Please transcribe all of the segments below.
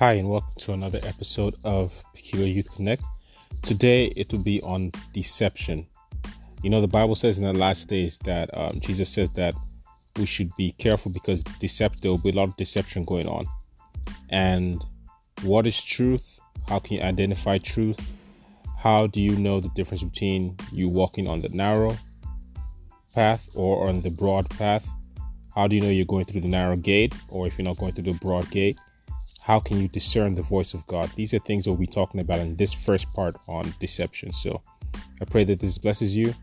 Hi, and welcome to another episode of Peculiar Youth Connect. Today, it will be on deception. You know, the Bible says in the last days that um, Jesus says that we should be careful because decept- there will be a lot of deception going on. And what is truth? How can you identify truth? How do you know the difference between you walking on the narrow path or on the broad path? How do you know you're going through the narrow gate or if you're not going through the broad gate? How can you discern the voice of God? These are things we'll be talking about in this first part on deception. So I pray that this blesses you.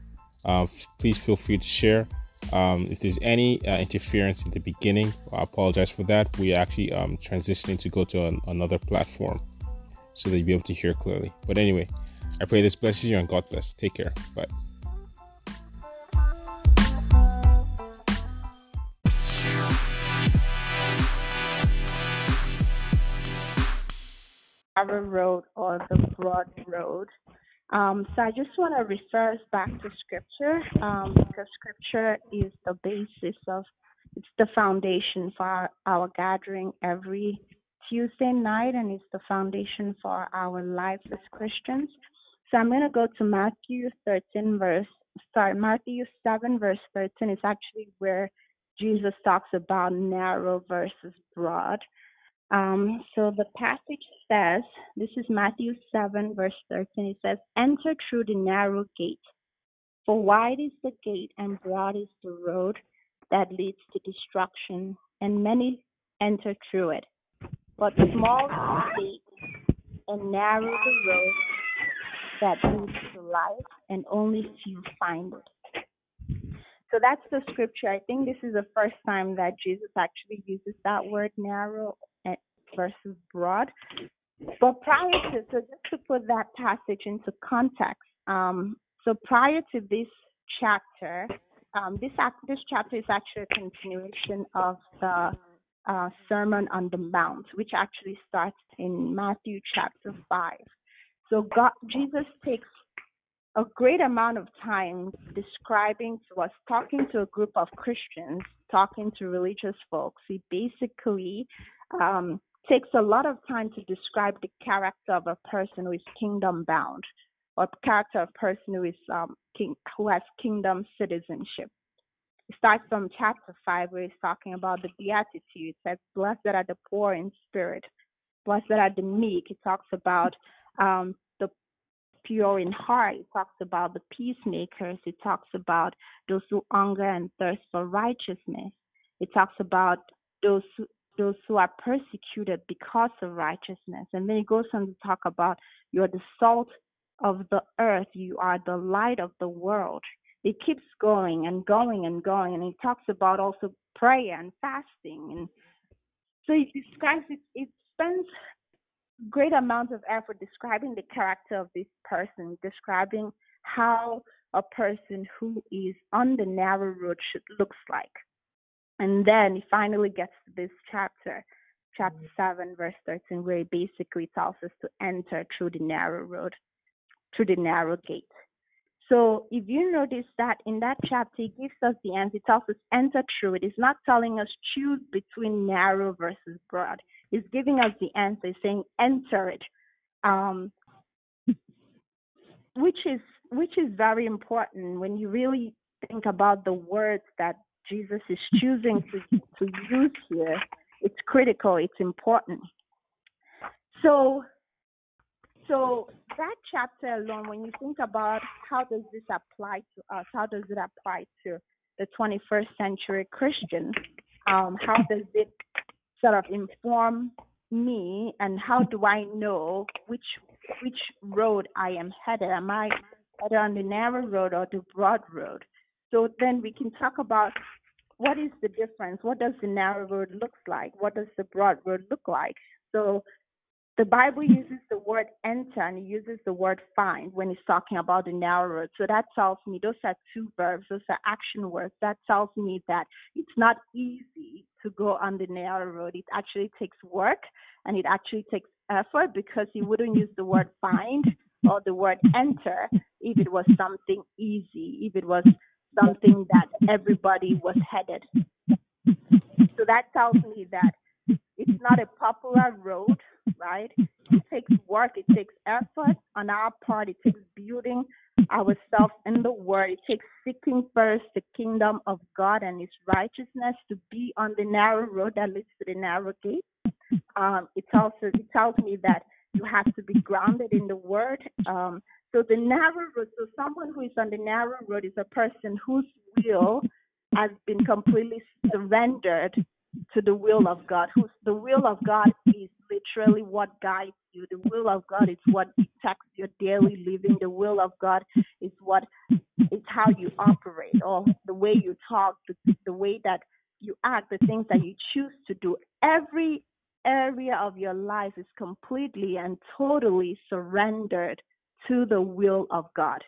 Uh, f- please feel free to share. Um, if there's any uh, interference in the beginning, I apologize for that. We are actually um, transitioning to go to an, another platform so that you'll be able to hear clearly. But anyway, I pray this blesses you and God bless. Take care. Bye. Narrow road or the broad road. Um, so I just want to refer us back to scripture um, because scripture is the basis of, it's the foundation for our, our gathering every Tuesday night and it's the foundation for our life as Christians. So I'm going to go to Matthew 13 verse, sorry, Matthew 7 verse 13 is actually where Jesus talks about narrow versus broad. Um, so the passage says, this is Matthew 7, verse 13. It says, Enter through the narrow gate, for wide is the gate and broad is the road that leads to destruction, and many enter through it. But small is the gate and narrow the road that leads to life, and only few find it. So that's the scripture. I think this is the first time that Jesus actually uses that word narrow versus broad. But prior to, so just to put that passage into context, um, so prior to this chapter, um, this this chapter is actually a continuation of the uh, Sermon on the Mount, which actually starts in Matthew chapter five. So God, Jesus takes a great amount of time describing to us, talking to a group of Christians, talking to religious folks. He basically um, takes a lot of time to describe the character of a person who is kingdom bound or character of a person who is um, king, who has kingdom citizenship. It starts from chapter 5 where he's talking about the beatitude. It says, blessed are the poor in spirit, blessed are the meek. It talks about um, the pure in heart. It talks about the peacemakers. It talks about those who hunger and thirst for righteousness. It talks about those who, those who are persecuted because of righteousness. And then he goes on to talk about you're the salt of the earth, you are the light of the world. It keeps going and going and going. And he talks about also prayer and fasting. And so he describes it, it spends great amount of effort describing the character of this person, describing how a person who is on the narrow road should looks like. And then he finally gets to this chapter, chapter mm-hmm. 7, verse 13, where he basically tells us to enter through the narrow road, through the narrow gate. So if you notice that in that chapter, he gives us the answer. He tells us enter through it. It's not telling us choose between narrow versus broad. He's giving us the answer, He's saying enter it, um, which is which is very important when you really think about the words that Jesus is choosing to, to use here, it's critical, it's important. So, so that chapter alone, when you think about how does this apply to us, how does it apply to the 21st century Christian, um, how does it sort of inform me, and how do I know which which road I am headed? Am I headed on the narrow road or the broad road? So then we can talk about what is the difference? What does the narrow road look like? What does the broad road look like? So the Bible uses the word enter and it uses the word find when it's talking about the narrow road. So that tells me those are two verbs, those are action words. That tells me that it's not easy to go on the narrow road. It actually takes work and it actually takes effort because you wouldn't use the word find or the word enter if it was something easy, if it was something that everybody was headed. So that tells me that it's not a popular road right? It takes work, it takes effort on our part, it takes building ourselves in the word. It takes seeking first the kingdom of God and his righteousness to be on the narrow road that leads to the narrow gate. Um, it also it tells me that you have to be grounded in the word. Um, so the narrow road, so someone who is on the narrow road is a person whose will has been completely surrendered to the will of God. Who's the will of God is literally what guides you. The will of God is what dictates your daily living. The will of God is what is how you operate, or the way you talk, the, the way that you act, the things that you choose to do. Every area of your life is completely and totally surrendered to the will of God.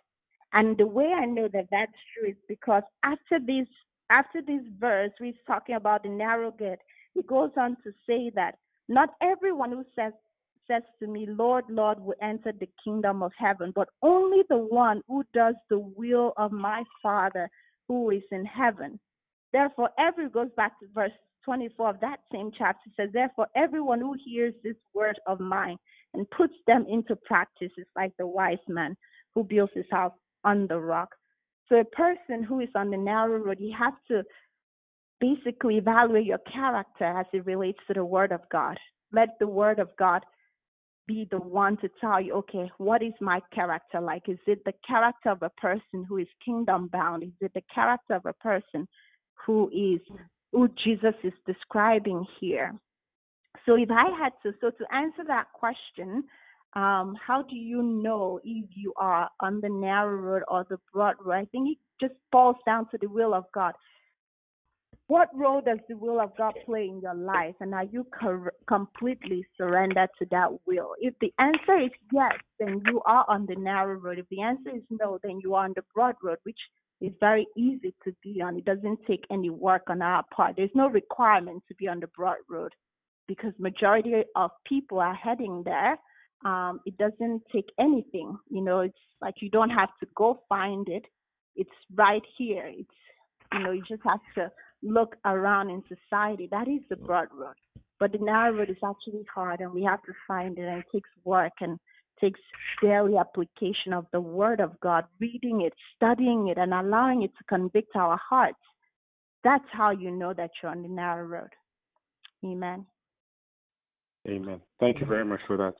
And the way I know that that's true is because after this after this verse, we're talking about the narrow gate. He goes on to say that not everyone who says says to me, Lord, Lord, will enter the kingdom of heaven, but only the one who does the will of my Father who is in heaven. Therefore, every goes back to verse 24 of that same chapter says, Therefore, everyone who hears this word of mine and puts them into practice is like the wise man who builds his house on the rock. So a person who is on the narrow road, you have to basically evaluate your character as it relates to the word of God. Let the word of God be the one to tell you, okay, what is my character like? Is it the character of a person who is kingdom bound? Is it the character of a person who is who Jesus is describing here? So if I had to, so to answer that question, um, how do you know if you are on the narrow road or the broad road? I think it just falls down to the will of God. What role does the will of God play in your life, and are you cor- completely surrendered to that will? If the answer is yes, then you are on the narrow road. If the answer is no, then you are on the broad road, which is very easy to be on. It doesn't take any work on our part. There's no requirement to be on the broad road because majority of people are heading there um, it doesn't take anything. You know, it's like you don't have to go find it. It's right here. It's you know, you just have to look around in society. That is the broad road. But the narrow road is actually hard and we have to find it and it takes work and takes daily application of the word of God, reading it, studying it, and allowing it to convict our hearts. That's how you know that you're on the narrow road. Amen. Amen. Thank you very much for that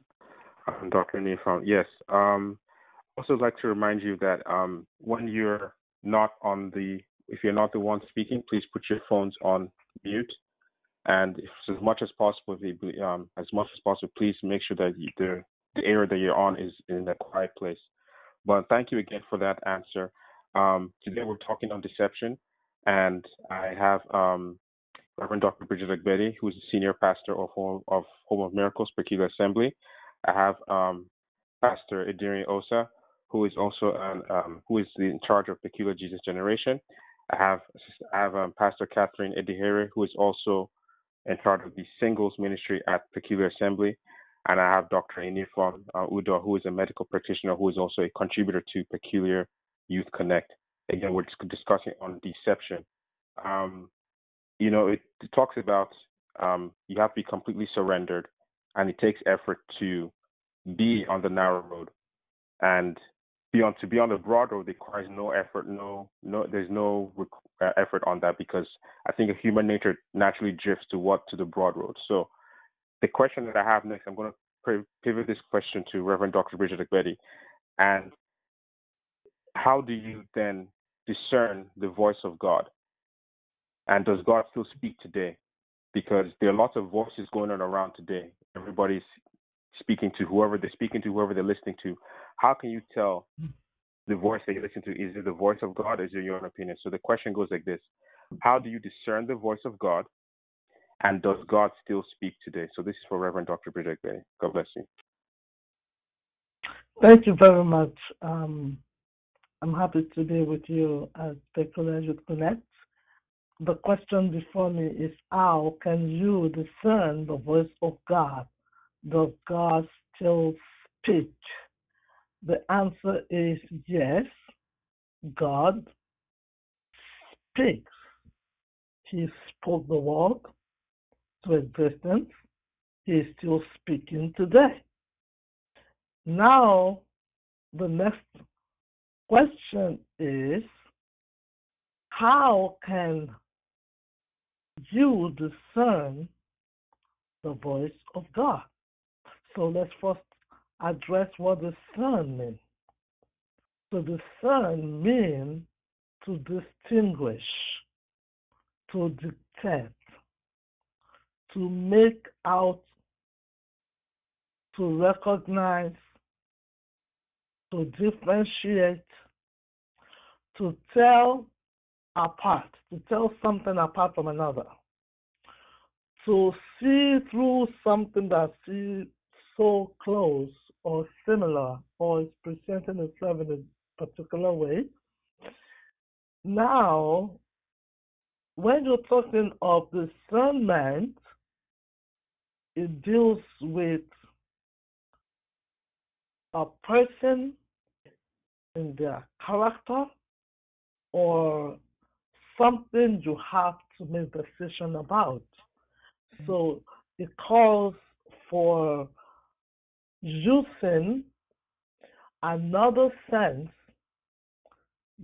um, Dr. Nifon. Yes. Um, also like to remind you that um, when you're not on the, if you're not the one speaking, please put your phones on mute. And if, as much as possible, if, um, as much as possible, please make sure that you, the the area that you're on is in a quiet place. But thank you again for that answer. Um, today we're talking on deception, and I have um, Reverend Dr. Bridget Agbedi, who is the senior pastor of Home of, Home of Miracles Peculiar Assembly, I have um, Pastor Ediri Osa, who is also an, um, who is in charge of Peculiar Jesus Generation. I have I have um, Pastor Catherine Edihere, who is also in charge of the singles ministry at Peculiar Assembly. And I have Dr. Inifon uh, Udo, who is a medical practitioner who is also a contributor to Peculiar Youth Connect. Again, we're discussing on deception. Um, you know, it, talks about um, you have to be completely surrendered and it takes effort to be on the narrow road. And be on to be on the broad road requires no effort no no there's no uh, effort on that because i think human nature naturally drifts to what to the broad road. So the question that i have next i'm going to pivot this question to reverend dr bridget Agbedi. and how do you then discern the voice of god and does god still speak today because there are lots of voices going on around today everybody's speaking to whoever they're speaking to, whoever they're listening to. How can you tell the voice that you listen to is it the voice of God or is it your own opinion? So the question goes like this How do you discern the voice of God? And does God still speak today? So this is for Reverend Dr. Bridget Bay. God bless you. Thank you very much. Um, I'm happy to be with you at Youth Connect the question before me is how can you discern the voice of God? Does God still speak? The answer is yes, God speaks. He spoke the world to existence. He is still speaking today. Now, the next question is how can you discern the voice of God? So let's first address what discern means. So discern means to distinguish, to detect, to make out, to recognize, to differentiate, to tell apart, to tell something apart from another, to see through something that seems so close or similar or is presenting itself in a particular way. Now, when you're talking of discernment, it deals with a person in their character or something you have to make decision about. Mm-hmm. So it calls for using another sense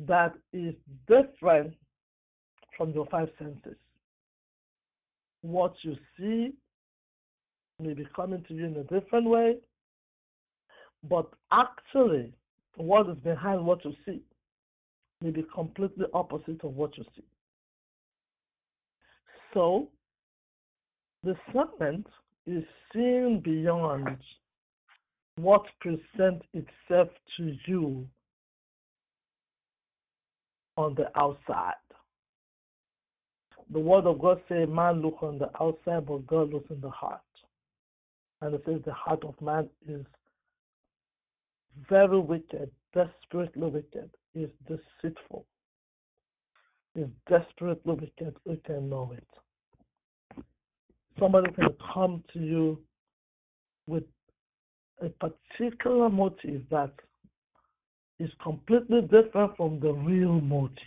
that is different from your five senses. What you see may be coming to you in a different way, but actually, what is behind what you see may be completely opposite of what you see. So, discernment is seeing beyond what presents itself to you on the outside. The word of God says, Man look on the outside, but God looks in the heart. And it says the heart of man is very wicked, desperately wicked, is deceitful, is desperately wicked. We can know it. Somebody can come to you with a particular motive that is completely different from the real motive.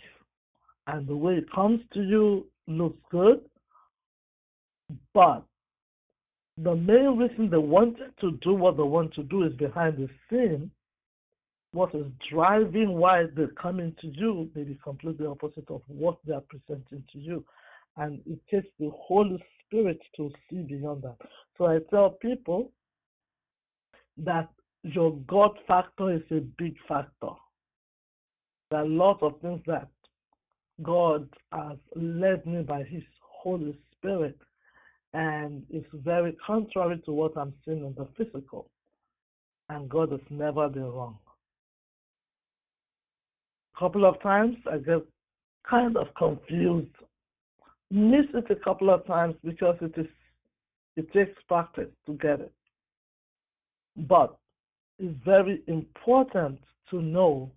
And the way it comes to you looks good, but the main reason they wanted to do what they want to do is behind the scene. What is driving why they're coming to you may be completely opposite of what they are presenting to you. And it takes the Holy Spirit to see beyond that. So I tell people that your God factor is a big factor. There are lots of things that God has led me by His Holy Spirit, and it's very contrary to what I'm seeing in the physical. And God has never been wrong. Couple of times I get kind of confused, miss it a couple of times because it is it takes practice to get it. But it's very important to know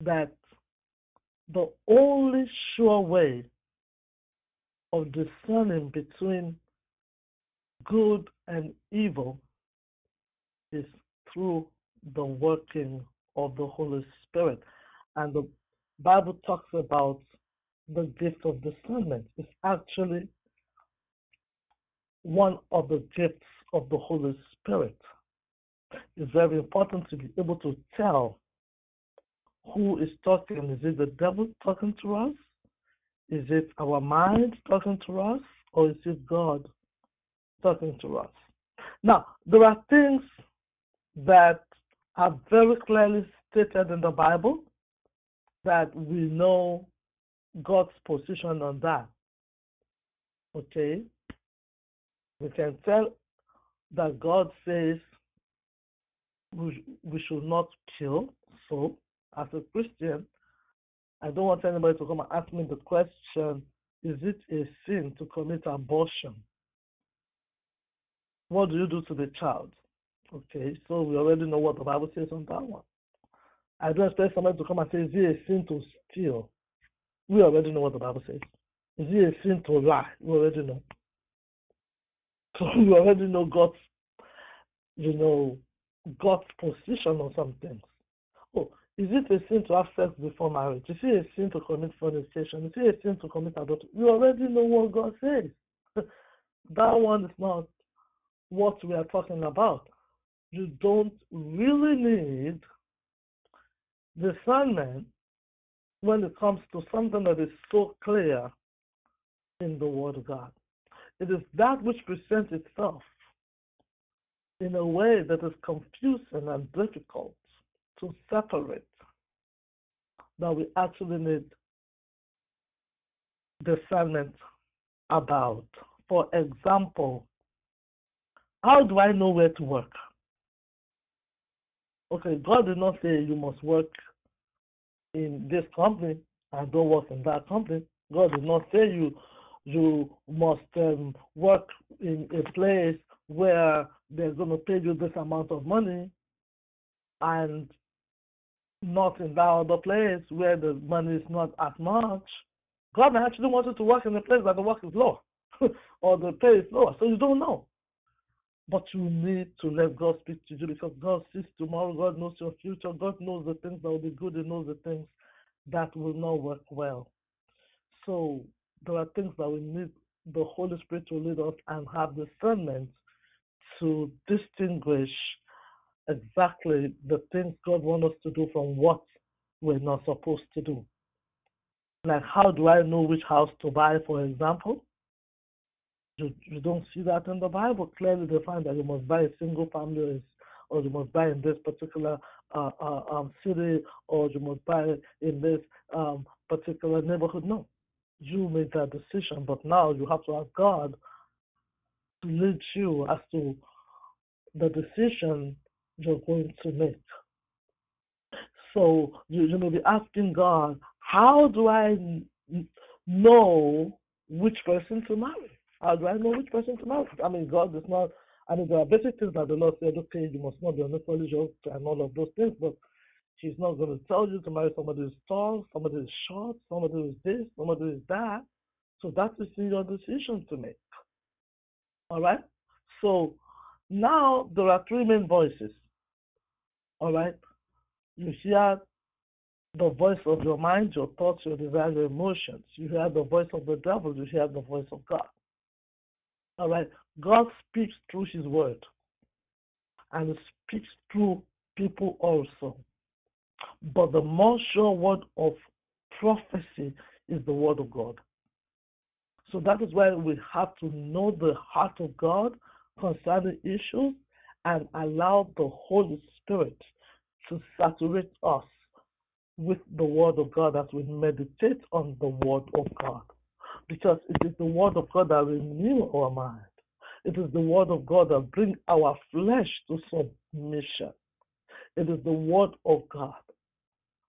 that the only sure way of discerning between good and evil is through the working of the Holy Spirit. And the Bible talks about the gift of discernment. It's actually one of the gifts of the Holy Spirit it's very important to be able to tell who is talking. Is it the devil talking to us? Is it our mind talking to us? Or is it God talking to us? Now, there are things that are very clearly stated in the Bible that we know God's position on that. Okay? We can tell that God says we, we should not kill. So, as a Christian, I don't want anybody to come and ask me the question is it a sin to commit abortion? What do you do to the child? Okay, so we already know what the Bible says on that one. I don't expect somebody to come and say, Is it a sin to steal? We already know what the Bible says. Is it a sin to lie? We already know. So we already know God's, you know, God's position on some things. Oh, is it a sin to have sex before marriage? Is it a sin to commit fornication? Is it a sin to commit adultery? You already know what God says. that one is not what we are talking about. You don't really need discernment when it comes to something that is so clear in the Word of God. It is that which presents itself in a way that is confusing and difficult to separate that we actually need discernment about. For example, how do I know where to work? Okay, God did not say you must work in this company and don't work in that company. God did not say you you must um, work in a place where they're going to pay you this amount of money and not in that other place where the money is not as much. God actually wanted to work in a place where the work is low or the pay is lower. So you don't know. But you need to let God speak to you because God sees tomorrow. God knows your future. God knows the things that will be good. He knows the things that will not work well. So there are things that we need the Holy Spirit to lead us and have discernment to distinguish exactly the things God wants us to do from what we're not supposed to do. Like, how do I know which house to buy, for example? You, you don't see that in the Bible. Clearly defined that you must buy a single family or you must buy in this particular uh, uh, um, city or you must buy in this um, particular neighborhood. No. You made that decision, but now you have to ask God to lead you as to the decision you're going to make. So you, you may be asking God, how do I know which person to marry? How do I know which person to marry? I mean, God is not, I mean, there are basic things that the Lord said, okay, you must not be yoked and all of those things, but He's not going to tell you to marry somebody who's tall, somebody who's short, somebody who's this, somebody who's that. So that is your decision to make. All right? So now there are three main voices. All right? You hear the voice of your mind, your thoughts, your desires, your emotions. You hear the voice of the devil, you hear the voice of God. All right? God speaks through his word. And speaks through people also. But the more sure word of prophecy is the word of God. So that is why we have to know the heart of God concerning issues and allow the Holy Spirit to saturate us with the Word of God as we meditate on the Word of God. Because it is the Word of God that renew our mind. It is the Word of God that brings our flesh to submission. It is the Word of God.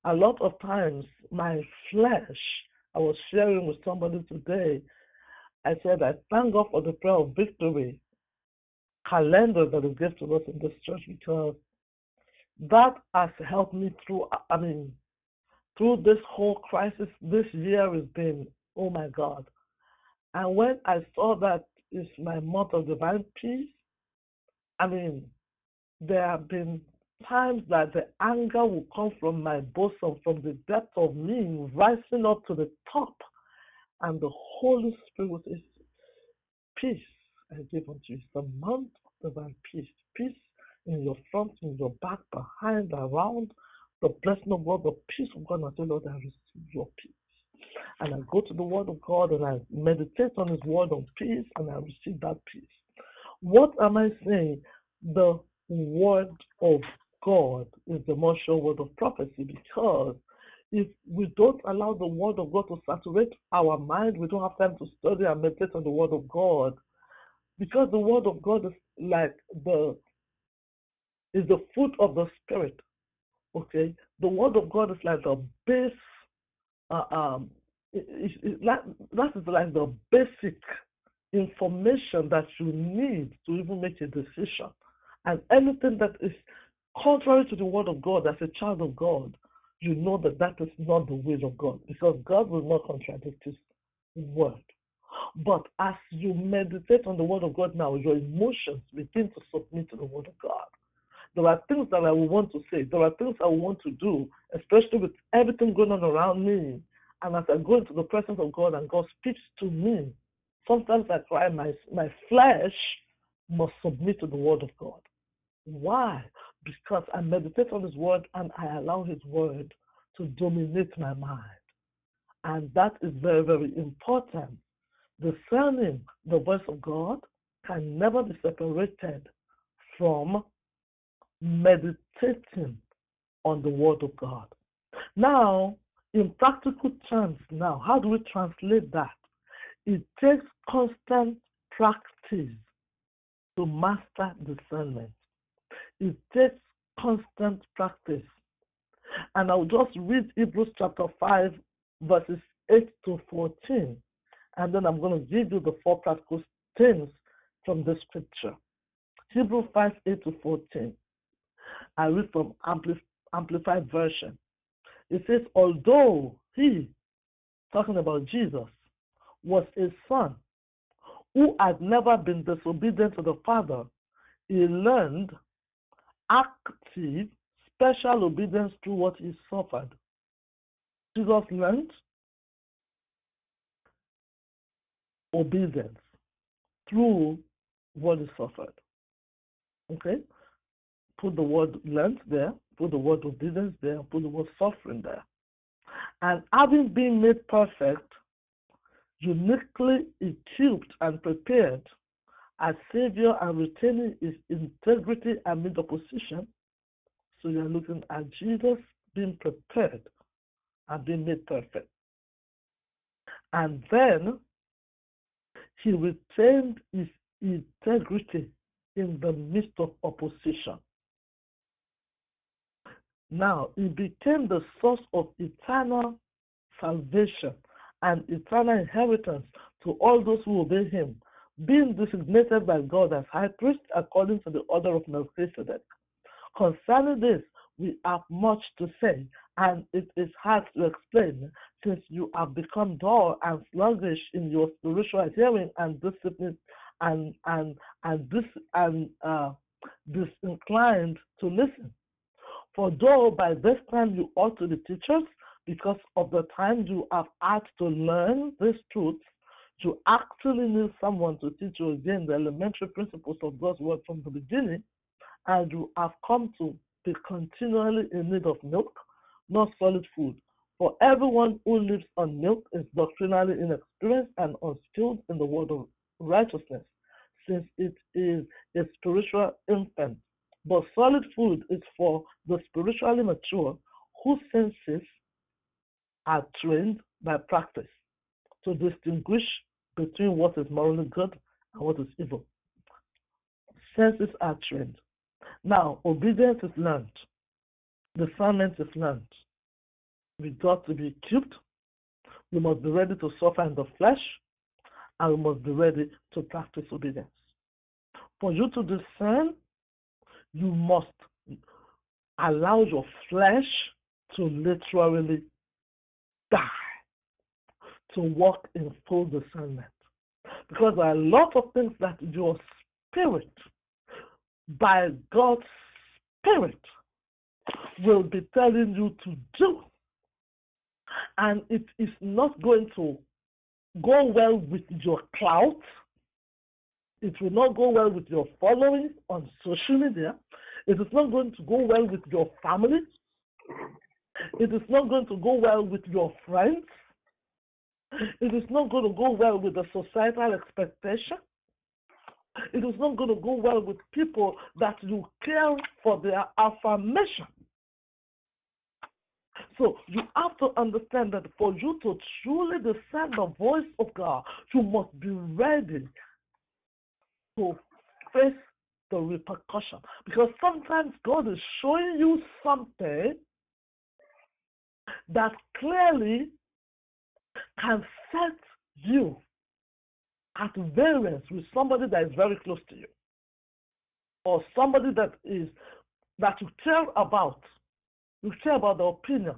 A lot of times, my flesh, I was sharing with somebody today, I said, I thank God for the prayer of victory calendar that is given to us in this church because that has helped me through, I mean, through this whole crisis. This year has been, oh my God. And when I saw that it's my month of divine peace, I mean, there have been times that the anger will come from my bosom, from the depth of me, rising up to the top. And the Holy Spirit is peace I give unto you. It's the month of divine peace. Peace in your front, in your back, behind, around. The blessing of God, the peace of God. I say, Lord, I receive your peace. And I go to the Word of God and I meditate on His Word of peace and I receive that peace. What am I saying? The Word of God is the most sure word of prophecy because if we don't allow the Word of God to saturate our mind, we don't have time to study and meditate on the Word of God because the word of God is like the is the fruit of the spirit. Okay, the word of God is like the base. Uh, um, like, that is like the basic information that you need to even make a decision. And anything that is contrary to the word of God as a child of God, you know that that is not the will of God because God will not contradict His word. But as you meditate on the Word of God now, your emotions begin to submit to the Word of God. There are things that I will want to say. There are things I want to do, especially with everything going on around me. And as I go into the presence of God and God speaks to me, sometimes I cry, my, my flesh must submit to the word of God. Why? Because I meditate on his word and I allow his word to dominate my mind. And that is very, very important. Discerning the voice of God can never be separated from meditating on the Word of God. Now, in practical terms, now, how do we translate that? It takes constant practice to master discernment. It takes constant practice. And I'll just read Hebrews chapter 5, verses 8 to 14. And then I'm going to give you the four practical things from the scripture. Hebrews 5, 8 to 14. I read from Amplified Version. It says, although he, talking about Jesus, was a son who had never been disobedient to the Father, he learned active, special obedience through what he suffered. Jesus learned obedience through what he suffered. Okay? Put the word learned there, put the word obedience there, put the word suffering there. And having been made perfect, uniquely equipped and prepared as Savior and retaining his integrity amid opposition. So you're looking at Jesus being prepared and being made perfect. And then he retained his integrity in the midst of opposition. Now, he became the source of eternal salvation and eternal inheritance to all those who obey him, being designated by God as high priest according to the order of Melchizedek. Concerning this, we have much to say, and it is hard to explain since you have become dull and sluggish in your spiritual hearing and discipline and and and this and uh, disinclined to listen. For though by this time you ought to be teachers, because of the time you have had to learn these truths, you actually need someone to teach you again the elementary principles of God's word from the beginning, and you have come to be continually in need of milk, not solid food. For everyone who lives on milk is doctrinally inexperienced and unskilled in the word of righteousness, since it is a spiritual infant. But solid food is for the spiritually mature whose senses are trained by practice to distinguish between what is morally good and what is evil. Senses are trained. Now, obedience is learned, discernment is learned. We got to be equipped. We must be ready to suffer in the flesh, and we must be ready to practice obedience. For you to discern, you must allow your flesh to literally die, to walk in full discernment. Because there are a lot of things that your spirit, by God's Spirit, will be telling you to do. And it is not going to go well with your clout. It will not go well with your following on social media. It is not going to go well with your family. It is not going to go well with your friends. It is not going to go well with the societal expectation. It is not going to go well with people that you care for their affirmation. So you have to understand that for you to truly discern the voice of God, you must be ready to face the repercussion. Because sometimes God is showing you something that clearly can set you at variance with somebody that is very close to you or somebody that is that you care about. You care about their opinion.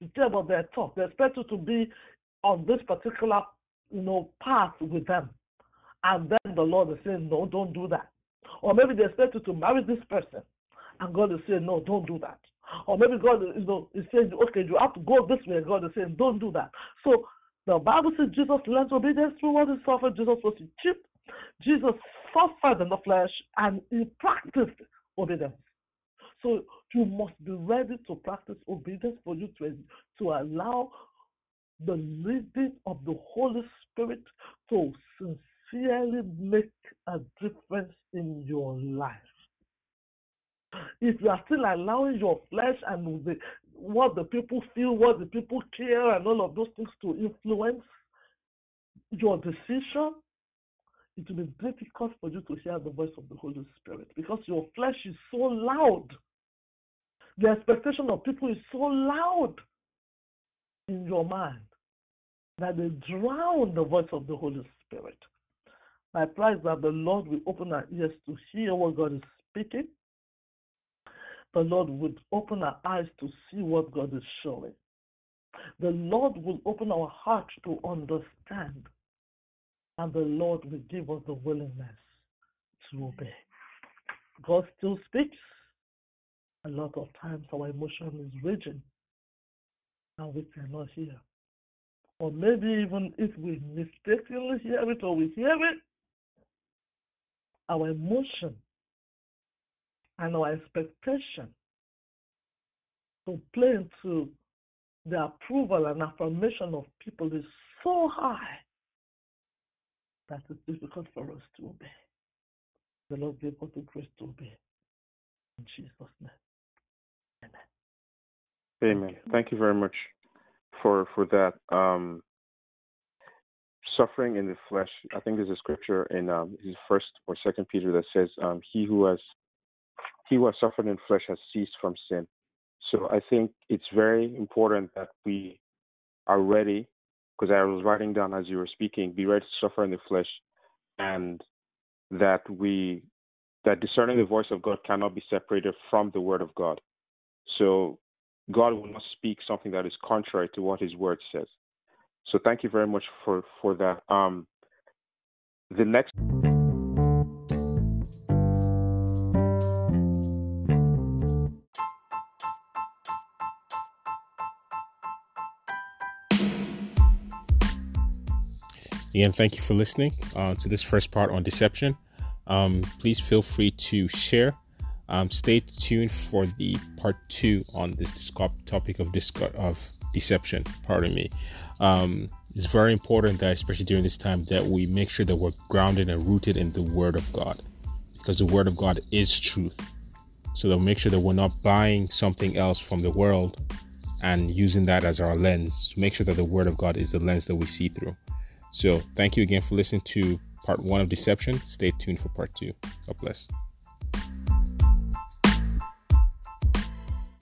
You care about their thought they expect you to be on this particular you know path with them. And then the lord is saying no don't do that or maybe they expect you to marry this person and god is saying no don't do that or maybe god you know is saying okay you have to go this way god is saying don't do that so the Bible says Jesus learned obedience through what he suffered. Jesus was equipped Jesus suffered in the flesh and he practiced obedience. So you must be ready to practice obedience for you to, to allow the leading of the Holy Spirit to sincerely make a difference in your life. If you are still allowing your flesh and the, what the people feel, what the people care, and all of those things to influence your decision, it will be difficult for you to hear the voice of the Holy Spirit because your flesh is so loud. The expectation of people is so loud in your mind that they drown the voice of the Holy Spirit. My prayer is that the Lord will open our ears to hear what God is speaking. The Lord would open our eyes to see what God is showing. The Lord will open our hearts to understand. And the Lord will give us the willingness to obey. God still speaks. A lot of times our emotion is raging and we cannot hear. Or maybe even if we mistakenly hear it or we hear it, our emotion and our expectation to play into the approval and affirmation of people is so high that it's difficult for us to obey. The Lord give us the grace to obey. In Jesus' name. Amen. Amen. Thank you very much for for that. Um, suffering in the flesh. I think there's a scripture in um, first or second Peter that says, um, "He who has he who has suffered in flesh has ceased from sin." So I think it's very important that we are ready, because I was writing down as you were speaking, be ready to suffer in the flesh, and that we that discerning the voice of God cannot be separated from the word of God. So God will not speak something that is contrary to what His Word says. So thank you very much for for that. Um, the next. Again, thank you for listening uh, to this first part on deception. Um, please feel free to share um, stay tuned for the part two on this topic of disc- of deception. Pardon me. Um, it's very important that, especially during this time, that we make sure that we're grounded and rooted in the Word of God, because the Word of God is truth. So that we make sure that we're not buying something else from the world and using that as our lens to make sure that the Word of God is the lens that we see through. So, thank you again for listening to part one of Deception. Stay tuned for part two. God bless.